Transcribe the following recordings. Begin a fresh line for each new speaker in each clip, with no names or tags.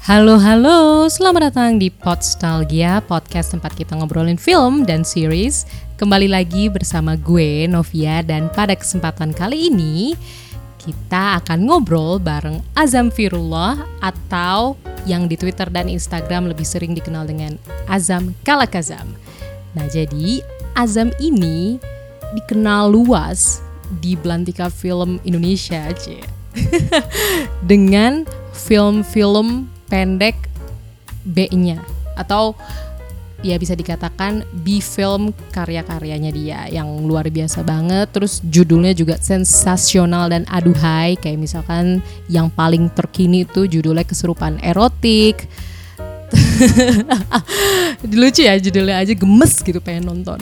Halo halo, selamat datang di Podstalgia, podcast tempat kita ngobrolin film dan series. Kembali lagi bersama gue Novia dan pada kesempatan kali ini kita akan ngobrol bareng Azam Firullah atau yang di Twitter dan Instagram lebih sering dikenal dengan Azam Kalakazam. Nah, jadi Azam ini dikenal luas di belantika film Indonesia aja. dengan film-film pendek B-nya. Atau ya bisa dikatakan B-film karya-karyanya dia yang luar biasa banget. Terus judulnya juga sensasional dan aduhai. Kayak misalkan yang paling terkini itu judulnya kesurupan erotik. Lucu ya judulnya aja gemes gitu pengen nonton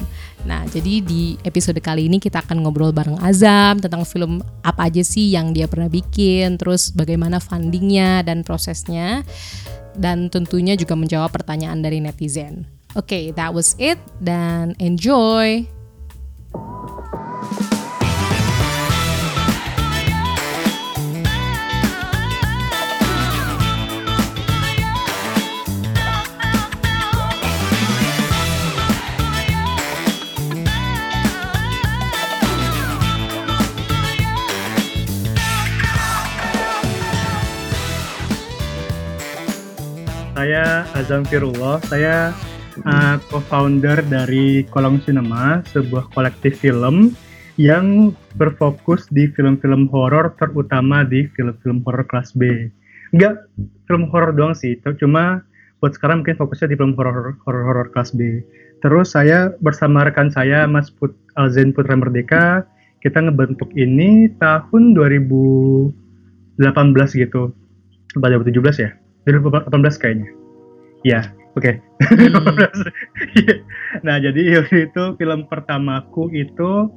Nah, jadi di episode kali ini kita akan ngobrol bareng Azam tentang film apa aja sih yang dia pernah bikin, terus bagaimana fundingnya dan prosesnya, dan tentunya juga menjawab pertanyaan dari netizen. Oke, okay, that was it, dan enjoy!
Saya Azam Firullah. Saya uh, co-founder dari Kolong Cinema, sebuah kolektif film yang berfokus di film-film horor, terutama di film-film horor kelas B. Enggak film horor doang sih, cuma buat sekarang mungkin fokusnya di film horor horor kelas B. Terus saya bersama rekan saya Mas Put Alzen Putra Merdeka, kita ngebentuk ini tahun 2018 gitu. Pada 2017 ya? 2018 kayaknya. Ya, oke. Okay. Hmm. nah, jadi itu film pertamaku itu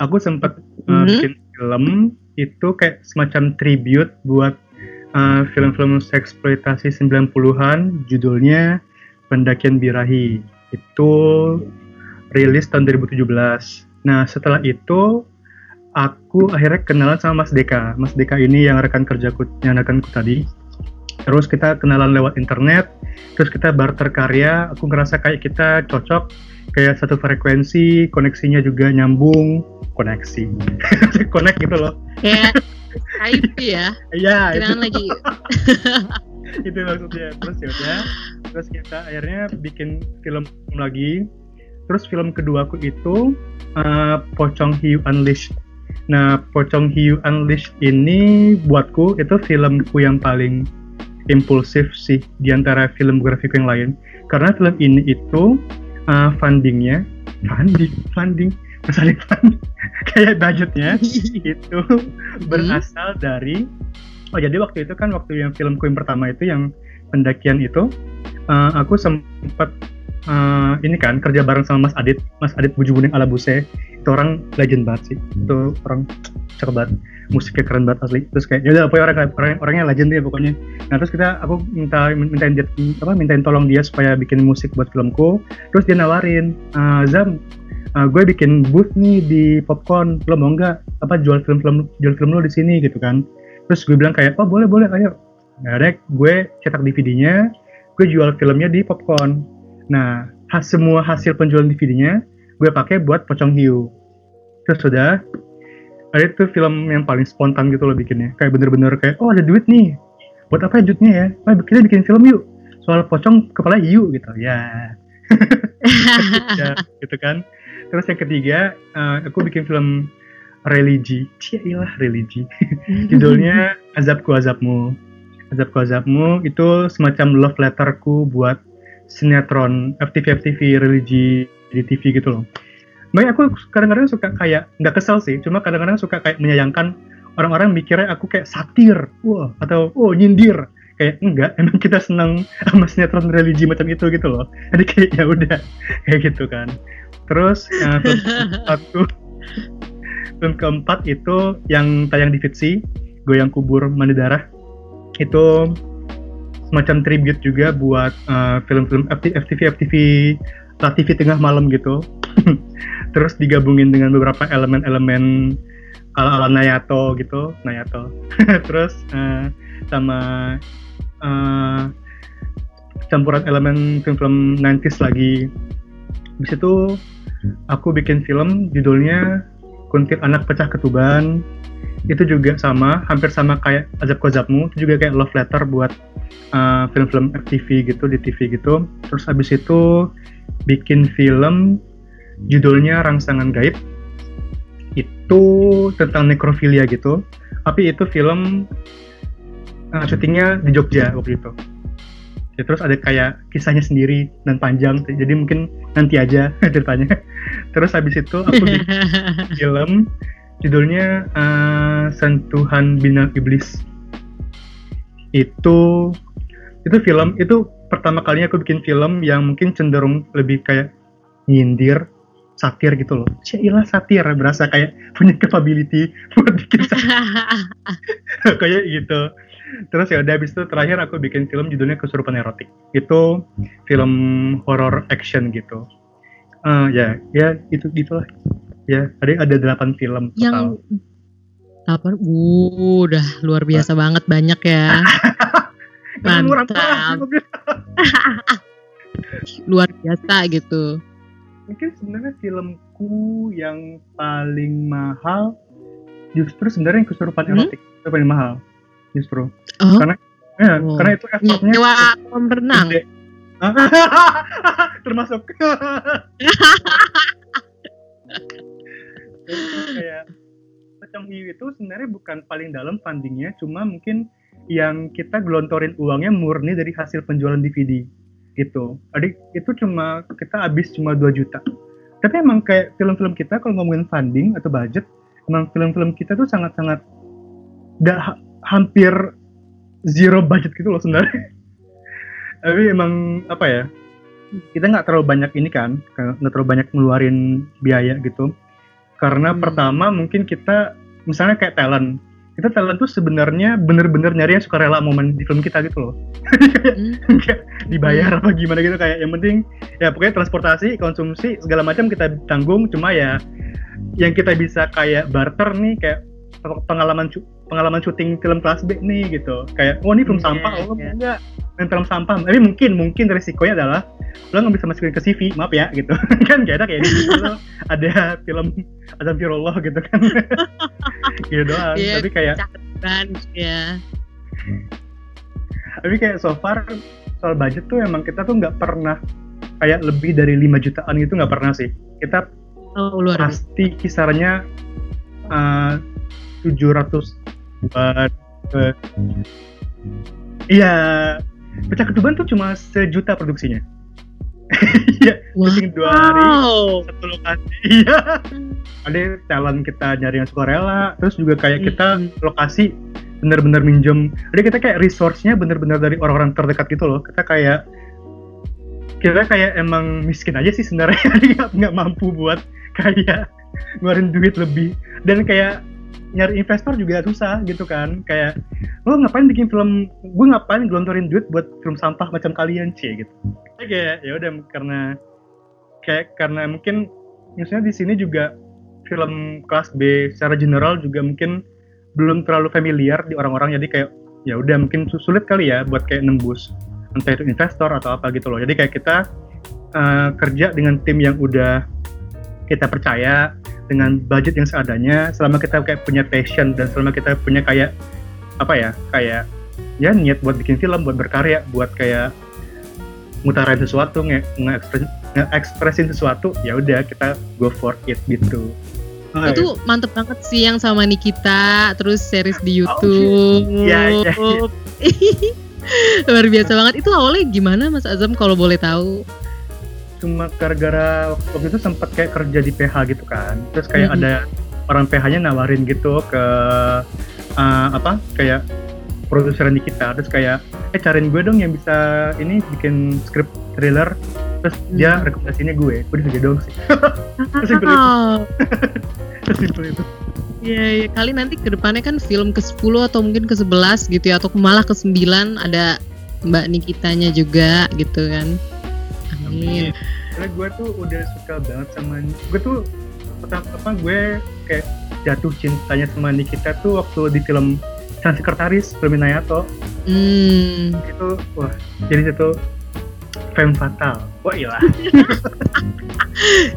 aku sempat uh, mm -hmm. bikin film itu kayak semacam tribute buat uh, film-film eksploitasi 90-an judulnya Pendakian Birahi. Itu rilis tahun 2017. Nah, setelah itu aku akhirnya kenalan sama Mas Deka. Mas Deka ini yang rekan kerjaku, yang rekanku tadi terus kita kenalan lewat internet terus kita barter karya. Aku ngerasa kayak kita cocok kayak satu frekuensi koneksinya juga nyambung. Koneksi. Connect gitu loh.
Ya IP ya.
Iya
itu. Lagi.
Itu maksudnya. Terus ya udah terus kita akhirnya bikin film lagi. Terus film kedua aku itu uh, Pocong Hiu Unleashed. Nah, Pocong Hiu Unleashed ini buatku itu filmku yang paling impulsif sih di antara film grafik yang lain. Karena film ini itu uh, fundingnya funding funding misalnya funding kayak budgetnya itu berasal dari oh jadi waktu itu kan waktu yang film yang pertama itu yang pendakian itu uh, aku sempat uh, ini kan kerja bareng sama Mas Adit, Mas Adit Bujubuning ala Buse. Itu orang legend banget sih. Itu orang cakep banget. Musiknya keren banget asli. Terus kayak ya udah pokoknya orang, orang orangnya legend ya pokoknya. Nah, terus kita aku minta mintain dia apa mintain tolong dia supaya bikin musik buat filmku. Terus dia nawarin, uh, "Zam, uh, gue bikin booth nih di Popcorn. Lo mau nggak apa jual film-film jual film lo di sini gitu kan?" Terus gue bilang kayak, "Oh, boleh, boleh, ayo." Nah, gue cetak DVD-nya, gue jual filmnya di Popcorn Nah, has, semua hasil penjualan DVD-nya gue pakai buat Pocong Hiu. Terus sudah, ada itu film yang paling spontan gitu loh bikinnya. Kayak bener-bener kayak, oh ada duit nih. Buat apa ya duitnya ya? Ah, kita bikin film yuk. Soal pocong kepala hiu gitu. Ya. ya, gitu kan. Terus yang ketiga, uh, aku bikin film religi. Ciailah religi. Judulnya Azabku Azabmu. Azabku Azabmu itu semacam love letterku buat sinetron FTV FTV religi di TV gitu loh. Makanya aku kadang-kadang suka kayak nggak kesel sih, cuma kadang-kadang suka kayak menyayangkan orang-orang mikirnya aku kayak satir, wah atau oh nyindir. Kayak enggak, emang kita senang sama sinetron religi macam itu gitu loh. Jadi kayak ya udah kayak gitu kan. Terus yang satu film keempat itu yang tayang di Fitsi, Goyang Kubur Mandi Darah. Itu semacam tribute juga buat uh, film-film FTV FTV TV tengah malam gitu. Terus digabungin dengan beberapa elemen-elemen ala-ala Nayato gitu, Nayato. Terus uh, sama uh, campuran elemen film-film 90s lagi habis itu aku bikin film judulnya Kuntil Anak Pecah Ketuban itu juga sama hampir sama kayak Azab Kozabmu. Itu juga kayak love letter buat uh, film-film FTV gitu di TV gitu. Terus habis itu bikin film judulnya Rangsangan Gaib. Itu tentang nekrofilia gitu. Tapi itu film uh, syutingnya di Jogja waktu itu. Ya, terus ada kayak kisahnya sendiri dan panjang. Jadi mungkin nanti aja ceritanya. Terus habis itu aku bikin film judulnya uh, Sentuhan Bintang Iblis. Itu itu film itu pertama kalinya aku bikin film yang mungkin cenderung lebih kayak nyindir satir gitu loh. Syailah satir berasa kayak punya capability buat bikin kayak gitu. Terus ya udah habis itu terakhir aku bikin film judulnya Kesurupan Erotik. Itu film horror action gitu. Uh, ya ya itu gitulah ya ada ada delapan film total.
yang delapan uh, udah luar biasa Apa? banget banyak ya mantap luar biasa gitu
mungkin sebenarnya filmku yang paling mahal justru sebenarnya yang kesurupan hmm? erotik itu paling mahal justru oh. karena ya, oh. karena itu effortnya
nyewa kolam renang
termasuk kayak pocong hiu itu sebenarnya bukan paling dalam fundingnya cuma mungkin yang kita gelontorin uangnya murni dari hasil penjualan DVD gitu. Adik itu cuma kita habis cuma 2 juta. Tapi emang kayak film-film kita kalau ngomongin funding atau budget emang film-film kita tuh sangat-sangat dah hampir zero budget gitu loh sebenarnya. Tapi emang apa ya kita nggak terlalu banyak ini kan nggak terlalu banyak ngeluarin biaya gitu karena hmm. pertama mungkin kita misalnya kayak talent kita talent tuh sebenarnya bener-bener nyari yang suka rela momen di film kita gitu loh hmm. kayak dibayar hmm. apa gimana gitu kayak yang penting ya pokoknya transportasi konsumsi segala macam kita tanggung cuma ya yang kita bisa kayak barter nih kayak pengalaman pengalaman syuting film kelas B nih gitu. Kayak oh ini film yeah, sampah oh yeah. enggak main film sampah. Tapi mungkin mungkin resikonya adalah lo nggak bisa masukin ke CV maaf ya gitu. Kan gak ada kayak di situ ada film Azam Firullah gitu kan. Gitu doang yeah, tapi kayak
ya
tapi kayak so far soal budget tuh emang kita tuh nggak pernah kayak lebih dari 5 jutaan gitu nggak pernah sih. Kita oh, luar pasti kisarannya uh, 700 buat uh, iya pecah ketuban tuh cuma sejuta produksinya Iya, wow. syuting dua hari satu lokasi. Iya. Ada talent kita nyari yang suka rela, terus juga kayak kita hmm. lokasi bener-bener minjem. Ada kita kayak resource-nya bener-bener dari orang-orang terdekat gitu loh. Kita kayak kita kayak emang miskin aja sih sebenarnya nggak mampu buat kayak ngeluarin duit lebih dan kayak nyari investor juga susah gitu kan. Kayak lo ngapain bikin film? Gue ngapain gelontorin duit buat film sampah macam kalian sih gitu. Kayak ya udah karena kayak karena mungkin misalnya di sini juga film kelas B secara general juga mungkin belum terlalu familiar di orang-orang. Jadi kayak ya udah mungkin sulit kali ya buat kayak nembus entah itu investor atau apa gitu loh. Jadi kayak kita uh, kerja dengan tim yang udah kita percaya dengan budget yang seadanya selama kita kayak punya passion dan selama kita punya kayak apa ya kayak ya niat buat bikin film buat berkarya buat kayak ngutarain sesuatu nge, nge-ekspresin sesuatu ya udah kita go for it gitu.
Oh, itu ya. mantep banget sih yang sama Nikita terus series di oh, YouTube. Oh, ya, ya, ya. luar biasa banget. Itu awalnya gimana Mas Azam kalau boleh tahu
cuma gara-gara waktu itu sempat kayak kerja di PH gitu kan. Terus kayak mm -hmm. ada orang PH-nya nawarin gitu ke uh, apa kayak produser di kita. Terus kayak eh cariin gue dong yang bisa ini bikin script thriller. Terus hmm. dia rekomendasinya gue. Gue di sini dong sih. Sesimpel itu
sesimpel itu Iya, ya, kali nanti ke depannya kan film ke-10 atau mungkin ke-11 gitu ya atau malah ke-9 ada Mbak Nikitanya juga gitu kan.
Amin. Karena gue tuh udah suka banget sama gue tuh pertama apa gue kayak jatuh cintanya sama Nikita tuh waktu di film Sang Sekretaris Nayato.
Hmm.
Itu wah jadi itu femme fatale. Wah iya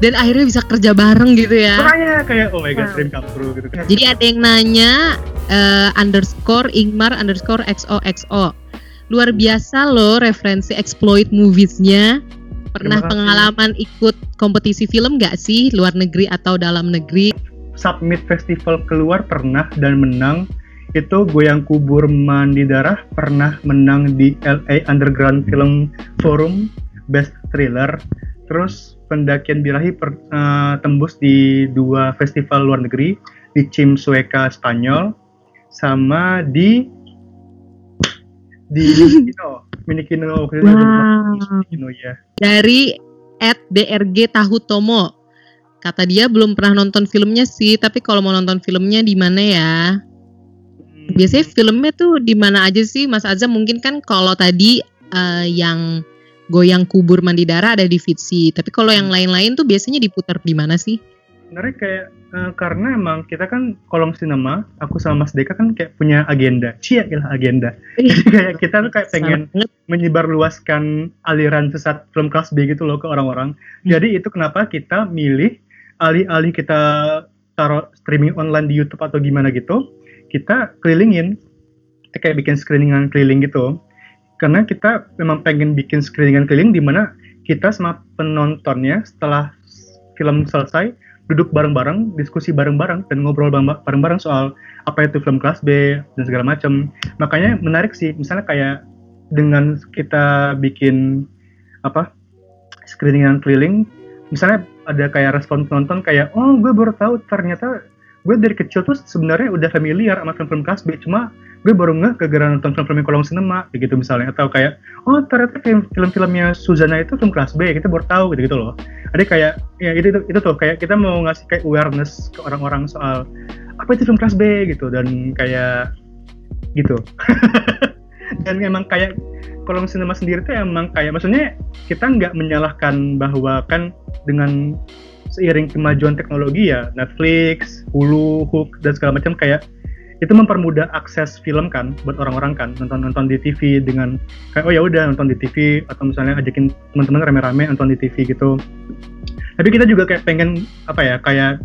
dan akhirnya bisa kerja bareng gitu ya?
Makanya kayak oh my god dream come true gitu kan.
Jadi ada yang nanya uh, underscore Ingmar underscore XOXO luar biasa loh referensi exploit moviesnya pernah pengalaman ikut kompetisi film nggak sih? Luar negeri atau dalam negeri?
Submit festival keluar pernah dan menang. Itu Goyang Kubur Mandi Darah pernah menang di LA Underground Film Forum. Best Thriller. Terus pendakian birahi per, uh, tembus di dua festival luar negeri di Cim Sueca Spanyol sama di di Minikino Minikino
wow. Minikino ya dari at DRG Tahu Tomo kata dia belum pernah nonton filmnya sih tapi kalau mau nonton filmnya di mana ya hmm. biasanya filmnya tuh di mana aja sih Mas Azam mungkin kan kalau tadi uh, yang goyang kubur mandi darah ada di Fitsi. Tapi kalau yang lain-lain tuh biasanya diputar di mana sih?
Sebenarnya kayak uh, karena emang kita kan kolom sinema, aku sama Mas Deka kan kayak punya agenda. Cia ilah agenda. Jadi kayak kita tuh kayak pengen menyebarluaskan aliran sesat film kelas B gitu loh ke orang-orang. Hmm. Jadi itu kenapa kita milih alih-alih kita taruh streaming online di YouTube atau gimana gitu, kita kelilingin. Kita kayak bikin screeningan keliling gitu karena kita memang pengen bikin screeningan keliling di mana kita sama penontonnya setelah film selesai duduk bareng-bareng, diskusi bareng-bareng dan ngobrol bareng-bareng soal apa itu film kelas B dan segala macam. Makanya menarik sih, misalnya kayak dengan kita bikin apa screeningan keliling, misalnya ada kayak respon penonton kayak, oh gue baru tahu ternyata gue dari kecil tuh sebenarnya udah familiar sama film-film kelas B, cuma gue baru nggak gara nonton film-film kolong sinema gitu misalnya. Atau kayak oh ternyata film-filmnya Suzana itu film kelas B kita baru tahu gitu gitu loh. Ada kayak ya itu, itu itu tuh kayak kita mau ngasih kayak awareness ke orang-orang soal apa itu film kelas B? gitu dan kayak gitu. Dan emang kayak kolong sinema sendiri tuh emang kayak maksudnya kita nggak menyalahkan bahwa kan dengan seiring kemajuan teknologi ya Netflix, Hulu, Hook dan segala macam kayak itu mempermudah akses film kan buat orang-orang kan nonton nonton di TV dengan kayak oh ya udah nonton di TV atau misalnya ajakin teman-teman rame-rame nonton di TV gitu. Tapi kita juga kayak pengen apa ya kayak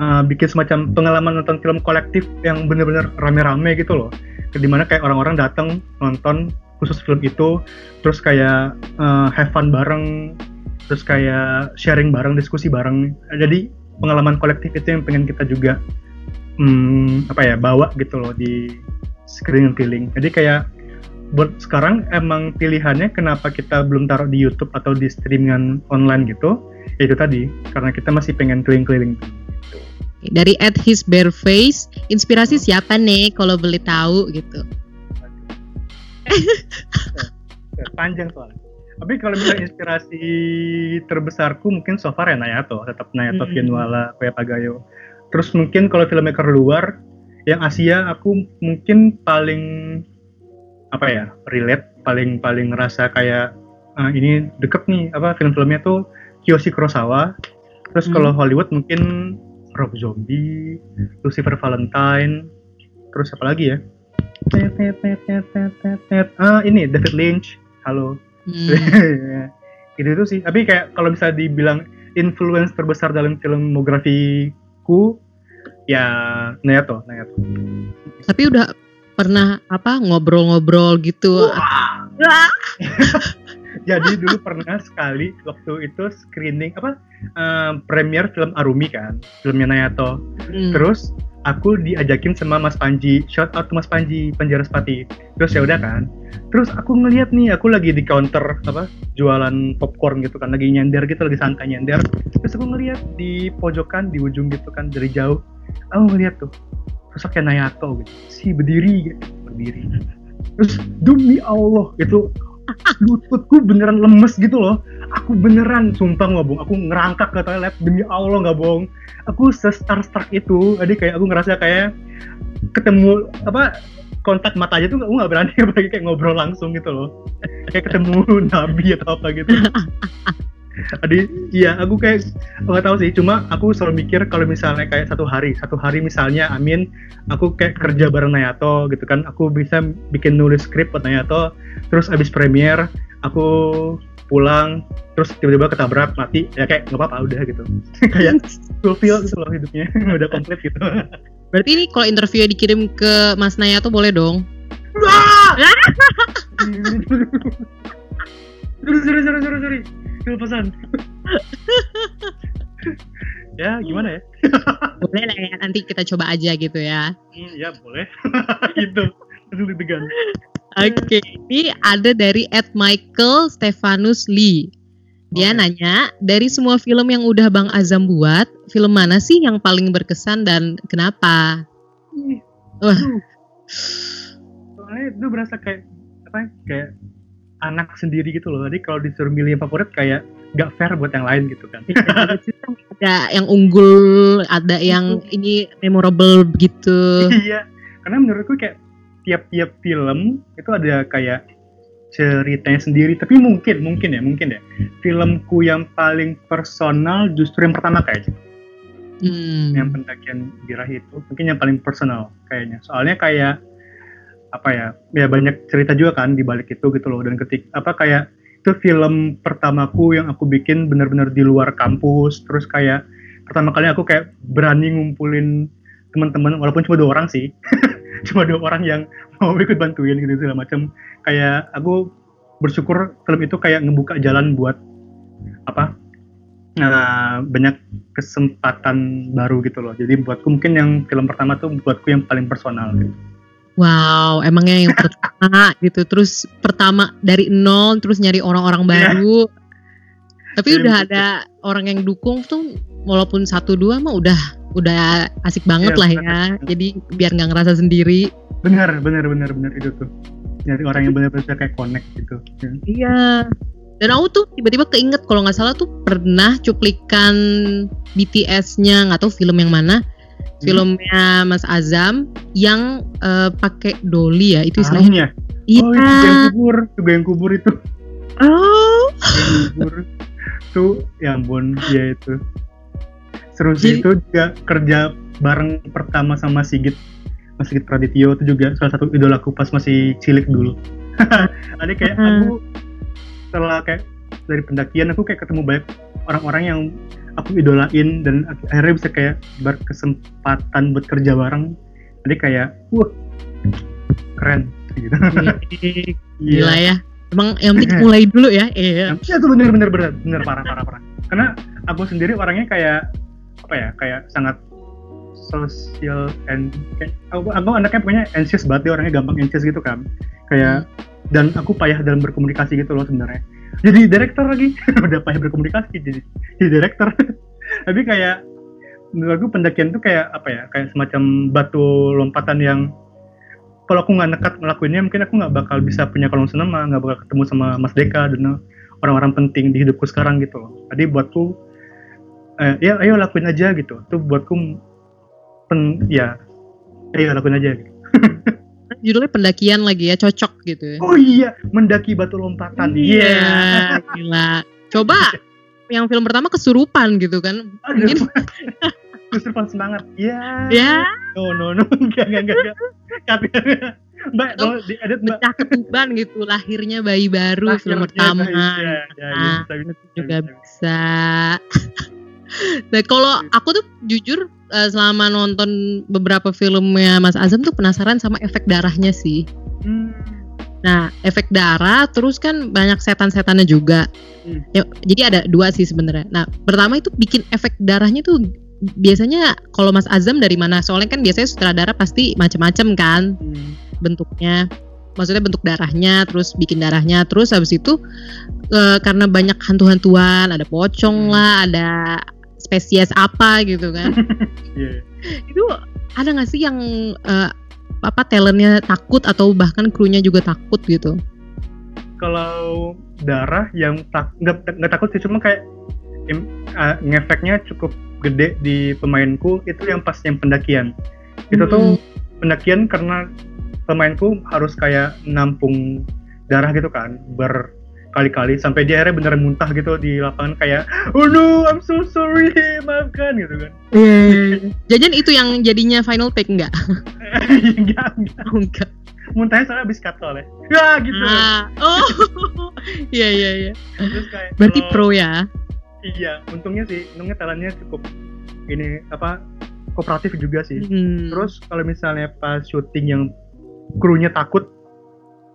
uh, bikin semacam pengalaman nonton film kolektif yang bener-bener rame-rame gitu loh. Di mana kayak orang-orang datang nonton khusus film itu terus kayak uh, have fun bareng terus kayak sharing bareng diskusi bareng. Jadi pengalaman kolektif itu yang pengen kita juga hmm, apa ya bawa gitu loh di screen keliling. Jadi kayak buat sekarang emang pilihannya kenapa kita belum taruh di YouTube atau di streamingan online gitu ya itu tadi karena kita masih pengen keliling-keliling.
Dari at his bare face inspirasi siapa nih kalau boleh tahu gitu?
Panjang soalnya. Tapi kalau misalnya inspirasi terbesarku mungkin so far ya Nayato tetap Nayato mm -hmm. Vienwala Kuya Pagayo terus mungkin kalau filmmaker luar yang Asia aku mungkin paling apa ya relate paling paling ngerasa kayak uh, ini deket nih apa film-filmnya tuh Kiyoshi Kurosawa. Terus hmm. kalau Hollywood mungkin Rob Zombie Lucifer Valentine terus apa lagi ya? Ah ini David Lynch. Halo. Hmm. itu itu sih. Tapi kayak kalau bisa dibilang influence terbesar dalam filmografi aku ya Nayato, Nayato.
Tapi udah pernah apa ngobrol-ngobrol gitu.
Jadi dulu pernah sekali waktu itu screening apa uh, premier film Arumi kan, filmnya Nayato. Hmm. Terus aku diajakin sama Mas Panji, shout out to Mas Panji, Penjara Sepati. Terus ya udah kan. Terus aku ngeliat nih, aku lagi di counter apa jualan popcorn gitu kan, lagi nyender gitu, lagi santai nyender terus aku ngeliat di pojokan di ujung gitu kan dari jauh aku ngeliat tuh sosok kayak Nayato gitu si berdiri gitu berdiri terus demi Allah itu lututku beneran lemes gitu loh. Aku beneran sumpah nggak bohong aku ngerangkak ke toilet demi Allah nggak bohong. Aku sestar stark itu jadi kayak aku ngerasa kayak ketemu apa kontak mata aja tuh aku nggak berani apalagi kayak ngobrol langsung gitu loh. Kayak ketemu nabi atau apa gitu Adi, iya aku kayak nggak tahu sih. Cuma aku selalu mikir kalau misalnya kayak satu hari satu hari misalnya Amin aku kayak kerja bareng Nayato gitu kan aku bisa bikin nulis skrip buat Nayato terus abis premier aku pulang terus tiba-tiba ketabrak mati ya kayak nggak apa-apa udah gitu. Kayak fulfill gitu loh hidupnya udah komplit gitu.
Berarti ini kalau interview dikirim ke Mas Naya tuh boleh dong?
Sorry sorry sorry sorry sorry pesan ya gimana ya
boleh lah ya nanti kita coba aja gitu ya
hmm, ya boleh gitu langsung deg
Oke, okay. ini ada dari Ed Michael Stefanus Lee. Dia okay. nanya, dari semua film yang udah Bang Azam buat, film mana sih yang paling berkesan dan kenapa?
Wah. Soalnya itu berasa kayak apa? Kayak anak sendiri gitu loh. Jadi kalau disuruh milih yang favorit kayak gak fair buat yang lain gitu kan.
Iya, ada yang unggul, ada yang ini memorable gitu.
Iya, karena menurutku kayak tiap-tiap film itu ada kayak ceritanya sendiri tapi mungkin mungkin ya mungkin ya filmku yang paling personal justru yang pertama kayaknya hmm. yang pendakian birah itu mungkin yang paling personal kayaknya soalnya kayak apa ya ya banyak cerita juga kan di balik itu gitu loh. Dan ketik apa kayak itu film pertamaku yang aku bikin benar-benar di luar kampus. Terus kayak pertama kali aku kayak berani ngumpulin teman-teman walaupun cuma dua orang sih. Cuma dua orang yang mau ikut bantuin gitu segala macam. Kayak aku bersyukur film itu kayak ngebuka jalan buat apa nah, banyak kesempatan baru gitu loh. Jadi buatku mungkin yang film pertama tuh buatku yang paling personal gitu
Wow, emangnya yang pertama gitu, terus pertama dari nol, terus nyari orang-orang iya. baru. Yeah. Tapi yeah, udah betul. ada orang yang dukung tuh, walaupun satu dua mah udah udah asik banget yeah, lah ya. Jadi biar nggak ngerasa sendiri.
Benar, benar, benar, benar itu tuh. Nyari orang yang benar-benar kayak connect gitu.
Ya. Iya. Dan aku tuh tiba-tiba keinget kalau nggak salah tuh pernah cuplikan BTS-nya nggak tahu film yang mana filmnya Mas Azam yang uh, pakai doli ya itu istilahnya.
Iya. Oh, itu yang kubur, itu yang kubur itu.
Oh.
Yang kubur. Tuh, ya ampun, ya itu. Seru sih itu juga kerja bareng pertama sama Sigit. Mas Sigit Pradityo itu juga salah satu idolaku pas masih cilik dulu. Ada kayak hmm. aku setelah kayak dari pendakian aku kayak ketemu banyak orang-orang yang aku idolain dan akhirnya bisa kayak berkesempatan buat kerja bareng. Jadi kayak wah keren gitu.
Gila ya. Emang yang penting mulai dulu ya
iya. Ya itu bener bener bener bener parah parah parah. Karena aku sendiri orangnya kayak apa ya kayak sangat sosial and kayak, aku, aku anaknya punya anxious banget dia orangnya gampang anxious gitu kan. Kayak hmm. dan aku payah dalam berkomunikasi gitu loh sebenarnya jadi direktur lagi. Udah payah berkomunikasi jadi jadi direktur tapi kayak aku pendakian tuh kayak apa ya? Kayak semacam batu lompatan yang kalau aku nggak nekat ngelakuinnya mungkin aku nggak bakal bisa punya kolom senama nggak bakal ketemu sama Mas Deka dan orang-orang penting di hidupku sekarang gitu loh. Jadi buatku eh, ya ayo lakuin aja gitu. Tuh buatku pen ya ayo lakuin aja gitu.
judulnya pendakian lagi ya cocok gitu ya.
oh iya mendaki batu lompatan
iya yeah, gila coba yang film pertama kesurupan gitu kan
mungkin kesurupan semangat
ya yeah. ya
no no no enggak enggak enggak
Mbak, kalau di edit Mbak. Pecah ketuban gitu, lahirnya bayi baru Lahir, film pertama. Ya, ya, ya, nah, bisa, bisa, juga bisa. bisa. nah, kalau aku tuh jujur uh, selama nonton beberapa filmnya Mas Azam tuh penasaran sama efek darahnya sih. Hmm. Nah, efek darah terus kan banyak setan-setannya juga. Hmm. Ya, jadi ada dua sih sebenarnya. Nah, pertama itu bikin efek darahnya tuh biasanya kalau Mas Azam dari mana? Soalnya kan biasanya sutradara pasti macam-macam kan hmm. bentuknya. Maksudnya bentuk darahnya, terus bikin darahnya, terus habis itu e, karena banyak hantu-hantuan, ada pocong hmm. lah, ada spesies apa gitu kan. yeah. Itu ada nggak sih yang uh, apa talentnya takut atau bahkan krunya juga takut gitu?
Kalau darah yang tak nggak takut sih cuma kayak uh, ngefeknya cukup gede di pemainku itu yang pas yang pendakian. Itu hmm. tuh pendakian karena pemainku harus kayak nampung darah gitu kan ber kali-kali sampai dia akhirnya beneran muntah gitu di lapangan kayak oh no I'm so sorry maafkan gitu kan
yeah. jajan itu yang jadinya final take enggak
enggak enggak oh, enggak muntahnya soalnya habis katol ya ya gitu
ah. oh Iya iya iya.
Terus kayak
Berarti
kalau-
pro ya?
Iya, untungnya sih, untungnya talentnya cukup ini apa kooperatif juga sih.
Hmm.
Terus kalau misalnya pas syuting yang krunya takut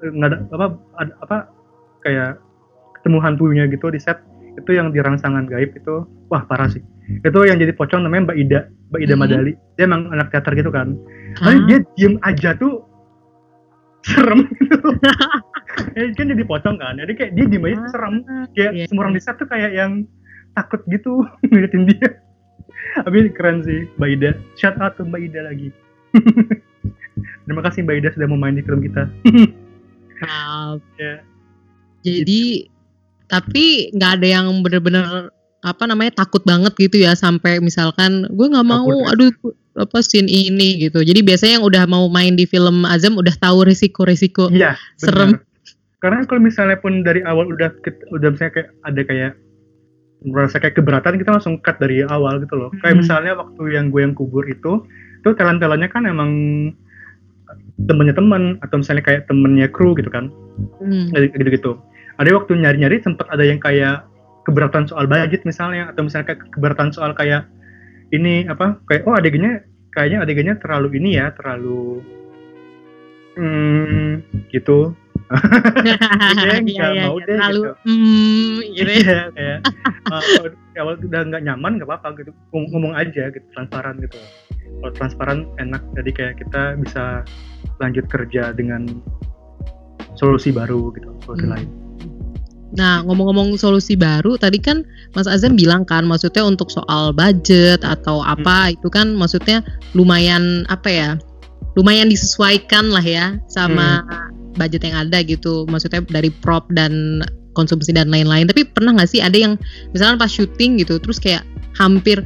eh, nggak ada apa ada, apa kayak ketemu hantunya gitu di set itu yang di rangsangan gaib itu wah parah sih. Itu yang jadi pocong namanya Mbak Ida, Mbak Ida
Mhm.
Madali. Dia emang anak teater gitu kan.
Ah.
Tapi dia diem aja tuh serem gitu. Eh, kan jadi pocong kan. Jadi kayak dia diem aja tuh serem. Kayak
Iya,
semua orang di set tuh kayak yang takut gitu ngeliatin dia. Tapi keren sih Mbak Ida. Shout out to Mbak Ida lagi. Terima kasih Mbak Ida sudah mau main di film kita.
Maaf.
Ya.
Jadi tapi nggak ada yang bener-bener apa namanya takut banget gitu ya sampai misalkan gue nggak mau
Takut ya.
aduh apa scene ini gitu jadi biasanya yang udah mau main di film Azam udah tahu risiko-risiko
Iya,
Serem.
Karena kalau misalnya pun dari awal udah udah misalnya kayak ada kayak merasa kayak keberatan kita langsung cut dari awal gitu loh. Kayak
Hmm.
misalnya waktu yang gue yang kubur itu, itu talent-talentnya kan emang temennya temen atau misalnya kayak temennya kru gitu kan,
Hmm.
gitu-gitu. Ada waktu nyari-nyari sempat ada yang kayak keberatan soal budget misalnya atau misalnya kayak keberatan soal kayak ini apa kayak oh adegannya kayaknya adegannya terlalu ini ya terlalu hmm gitu
Iya,
nggak
iya,
mau
iya,
deh,
terlalu
gitu.
hmm, gitu ya.
Iya, kayak uh, di awal udah nggak nyaman nggak apa-apa gitu ngomong, ngomong aja gitu transparan gitu kalau transparan enak jadi kayak kita bisa lanjut kerja dengan solusi baru gitu solusi
Hmm.
lain
Nah, ngomong-ngomong solusi baru, tadi kan Mas Azam bilang kan, maksudnya untuk soal budget atau apa itu kan, maksudnya lumayan apa ya, lumayan disesuaikan lah ya sama budget yang ada gitu. Maksudnya dari prop dan konsumsi dan lain-lain. Tapi pernah nggak sih ada yang misalkan pas syuting gitu, terus kayak hampir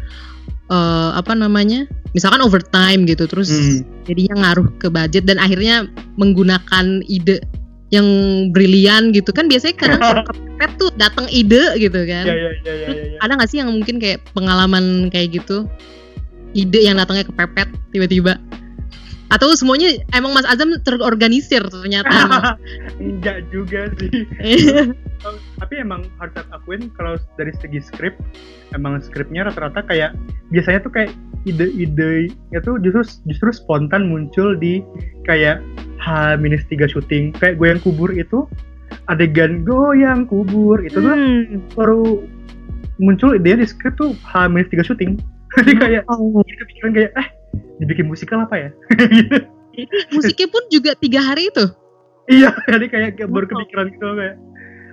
eh, apa namanya, misalkan overtime gitu, terus
Hmm.
jadinya ngaruh ke budget dan akhirnya menggunakan ide yang brilian gitu. Kan biasanya kadang kepepet tuh datang ide gitu kan.
Ya ya ya, ya.
ada nggak sih yang mungkin kayak pengalaman kayak gitu? Ide yang datangnya kepepet tiba-tiba atau semuanya emang Mas Azam terorganisir ternyata.
Enggak juga sih. Oh, tapi emang harus aku akuin kalau dari segi skrip emang skripnya rata-rata kayak biasanya tuh kayak ide-ide itu justru justru spontan muncul di kayak H minus tiga syuting. Kayak gue yang kubur itu adegan goyang kubur. Itu tuh
Hmm.
baru muncul ide di skrip tuh H minus tiga syuting. Jadi kayak
Oh,
kepikiran kayak eh dibikin musikal apa ya
musiknya pun juga tiga hari itu
Iya, jadi kayak, kayak baru kepikiran gitu kayak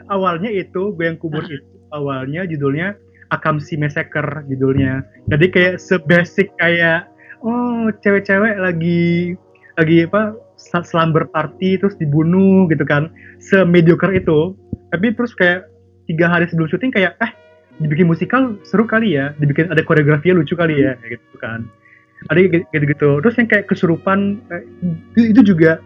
awalnya itu gue yang kubur itu awalnya judulnya Akamsi Massacre judulnya. Jadi kayak sebasic kayak oh cewek-cewek lagi lagi apa sl- slumber party terus dibunuh gitu kan. Semediocre itu. Tapi terus kayak tiga hari sebelum syuting kayak eh dibikin musikal seru kali ya, dibikin ada koreografinya lucu kali ya gitu kan. Ada gitu-gitu. Terus yang kayak kesurupan eh, itu, juga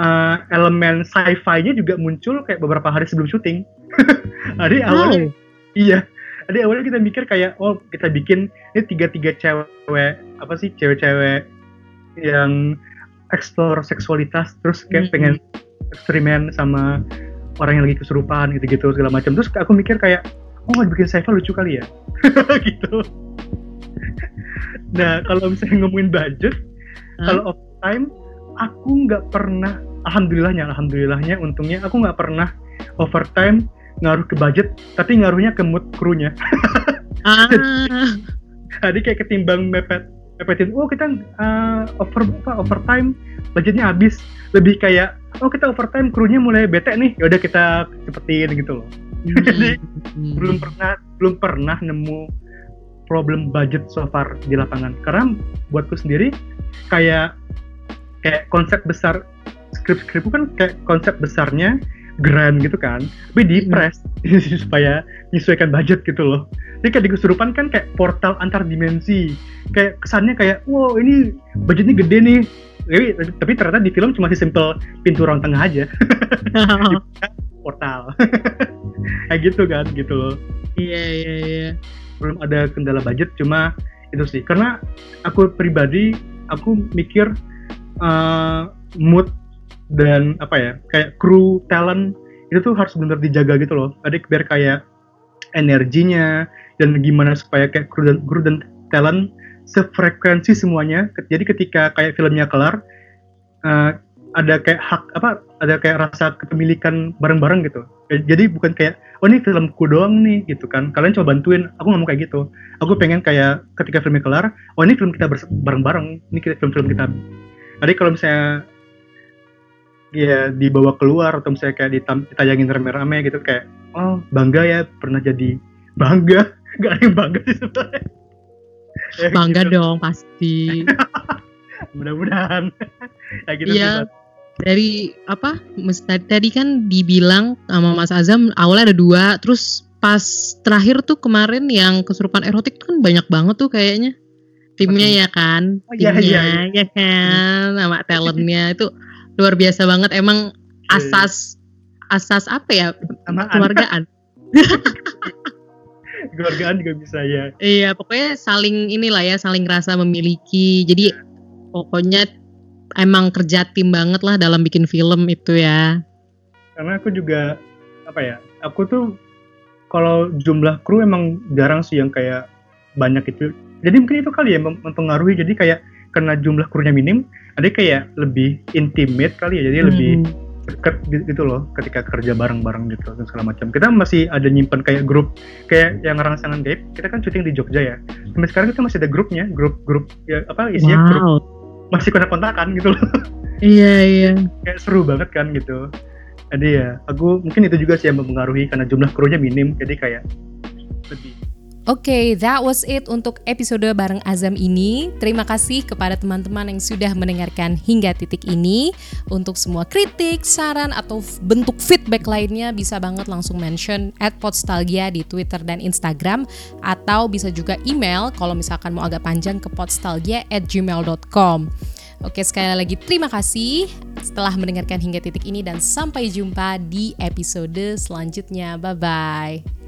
uh, elemen sci-fi-nya juga muncul kayak beberapa hari sebelum syuting. Jadi awalnya iya. Jadi awalnya kita mikir kayak oh kita bikin ini tiga-tiga cewek apa sih cewek-cewek yang explore seksualitas terus kayak
Mhm.
pengen eksperimen sama orang yang lagi kesurupan gitu-gitu segala macam. Terus aku mikir kayak oh bikin sci-fi lucu kali ya. gitu. Nah, kalau misalnya ngomongin budget,
Hah?
kalau overtime aku nggak pernah alhamdulillahnya alhamdulillahnya untungnya aku nggak pernah overtime ngaruh ke budget tapi ngaruhnya ke mood krunya
ah
jadi kayak ketimbang mepet mepetin oh kita uh, over apa overtime budgetnya habis lebih kayak oh kita overtime krunya mulai bete nih yaudah kita cepetin gitu loh Jadi,
Hmm.
belum pernah belum pernah nemu problem budget so far di lapangan. Karena buatku sendiri kayak kayak konsep besar skrip-skrip kan kayak konsep besarnya grand gitu kan tapi di
Hmm.
press supaya menyesuaikan budget gitu loh. Jadi kayak di kesurupan kan kayak portal antar dimensi. Kayak kesannya kayak wow ini budgetnya gede nih. Tapi, tapi ternyata di film cuma simple pintu ruang tengah aja. Portal. Kayak gitu kan gitu loh.
Iya iya iya
belum ada kendala budget cuma itu sih. Karena aku pribadi aku mikir uh, mood dan apa ya kayak kru talent itu tuh harus benar dijaga gitu loh. Ada biar kayak energinya dan gimana supaya kayak kru dan, kru dan talent sefrekuensi semuanya. Jadi ketika kayak filmnya kelar uh, ada kayak hak apa ada kayak rasa kepemilikan bareng-bareng gitu jadi bukan kayak oh ini filmku doang nih gitu kan. Kalian coba bantuin. Aku nggak mau kayak gitu. Aku pengen kayak ketika filmnya kelar oh ini film kita bareng-bareng. Ini kita film-film kita. Jadi kalau misalnya ya dibawa keluar atau misalnya kayak ditayangin rame-rame gitu kayak oh bangga ya pernah jadi bangga. Gak ada yang bangga sih sebenarnya.
Ya, bangga gitu. dong pasti.
Mudah-mudahan.
Ya gitu iya dari apa tadi kan dibilang sama Mas Azam awalnya ada dua terus pas terakhir tuh kemarin yang kesurupan erotik tuh kan banyak banget tuh kayaknya. Timnya ya kan? Oh, iya, timnya iya, iya. ya kan? Sama talentnya. Itu luar biasa banget. Emang iya, iya. asas asas apa ya? Keluargaan
keluargaan juga bisa ya.
Iya pokoknya saling inilah ya saling rasa memiliki. Jadi pokoknya emang kerja tim banget lah dalam bikin film itu ya.
Karena aku juga apa ya aku tuh kalau jumlah kru emang jarang sih yang kayak banyak itu. Jadi mungkin itu kali ya mempengaruhi. Jadi kayak karena jumlah krunya minim ada kayak lebih intimate kali ya. Jadi hmm. lebih dekat gitu loh ketika kerja bareng-bareng gitu dan segala macam. Kita masih ada nyimpan kayak grup kayak yang rangsangan gaib kita kan syuting di Jogja ya. Sampai sekarang kita masih ada grupnya grup-grup ya apa isinya wow. grup masih kontak-kontakan gitu loh.
Iya iya.
Kayak seru banget kan gitu. Jadi ya aku mungkin itu juga sih yang mempengaruhi karena jumlah krunya minim. Jadi kayak lebih
Oke, okay, that was it untuk episode bareng Azam ini. Terima kasih kepada teman-teman yang sudah mendengarkan hingga titik ini. Untuk semua kritik, saran, atau bentuk feedback lainnya bisa banget langsung mention at podstalgia di Twitter dan Instagram. Atau bisa juga email kalau misalkan mau agak panjang ke podstalgia at gmail.com. Oke, sekali lagi terima kasih setelah mendengarkan hingga titik ini dan sampai jumpa di episode selanjutnya. Bye-bye.